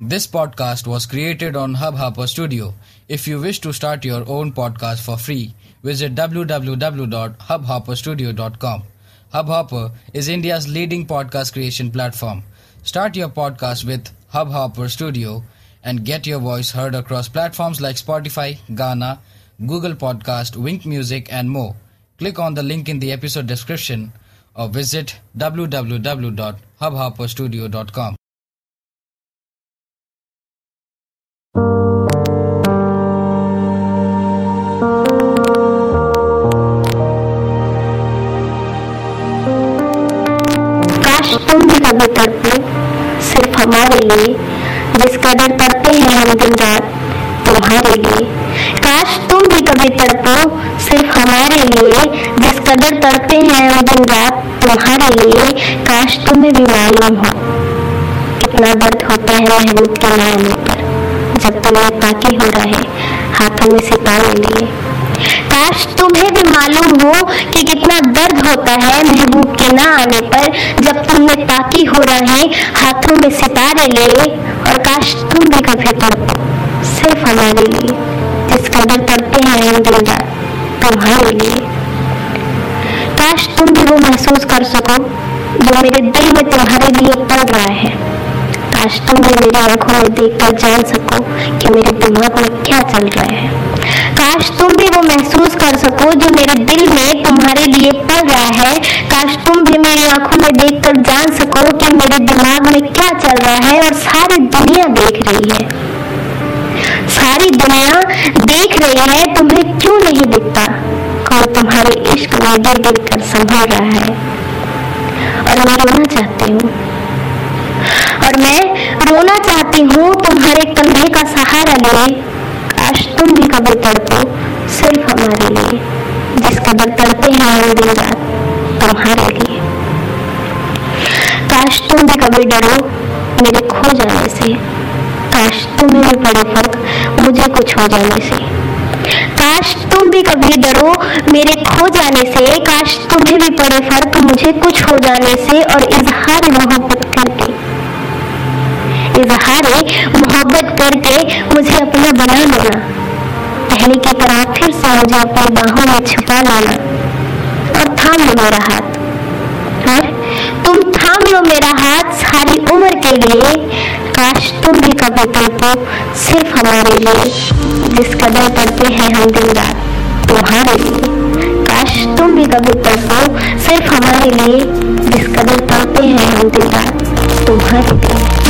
This podcast was created on Hubhopper Studio. If you wish to start your own podcast for free, visit www.hubhopperstudio.com. Hubhopper is India's leading podcast creation platform. Start your podcast with Hubhopper Studio and get your voice heard across platforms like Spotify, Ghana, Google Podcast, Wink Music, and more. Click on the link in the episode description or visit www.hubhopperstudio.com. कभी तड़पो सिर्फ़ हमारे लिए जिस कदर तड़पे हैं हम दिन रात, तुम्हारे लिए। काश तुम भी कभी तड़पो सिर्फ़ हमारे लिए जिस कदर तड़पे हैं हम दिन रात, तुम्हारे लिए। काश तुम्हें भी मालूम हो कितना दर्द होता है महबूब के ना आने पर, जब तुम्हें ताकि हो रहा है, हाथों में सितारे लिए। काश तुम्हें भी मालूम हो कि कितना दर्द होता है महबूब के ना आने पर, जब तुम्हें ताकि हो रहे हाथों में सितारे ले और काश तुम भी कभी तड़पो सिर्फ़ हमारे लिए जिस कदर तड़पे हैं हम रात तुम्हारे लिए। काश तुम भी वो महसूस कर सको जो मेरे दिल में तुम्हारे लिए पड़ रहा है। काश तुम भी मेरी आँखों में देखकर जान सको कि मेरे दिमाग में क्या चल रहा है। सको, जो मेरे दिल में तुम्हारे लिए पड़ रहा है। काश तुम भी मेरी आँखों में देखकर जान सको कि मेरे दिमाग में क्या चल रहा है और सारी दुनिया देख रही है। सारी दुनिया देख रही है, तुम्हें क्यों नहीं दिखता? कौन तुम्हारे इश्क में गिर गिर कर संभल रहा है। और मैं रोना चाहती हूँ। और मैं रोना चाहती हूँ तुम्हारे कंधे का सहारा लिए। काश तुम भी कभी तड़पो। सिर्फ़ हमारे लिए जिस कदर तड़पे हैं हम दिन रात तुम्हारे लिए। काश तुम भी कभी डरो मेरे खो जाने से। काश तुम्हें भी पड़े फ़र्क मुझे कुछ हो जाने से। काश तुम भी कभी डरो मेरे खो जाने से। काश तुम्हें भी पड़े फ़र्क मुझे कुछ हो जाने से और इजहार मोहब्बत करके। इजहार मोहब्बत करके मुझे अपना बना लेना। पहले की तरह फिर से मुझे अपनी बाहों में छुपा लाना। और थाम लो मेरा हाथ। और तुम थाम लो मेरा हाथ, सारी उम्र के लिए। काश तुम भी कभी तड़पो सिर्फ़ हमारे लिए जिस कदर तड़पे हैं हम दिन रात, तुम्हारे लिए। काश तुम भी कभी तड़पो सिर्फ़ हमारे लिए जिस कदर तड़पे हैं हम दिन रात, तुम्हारे लिए।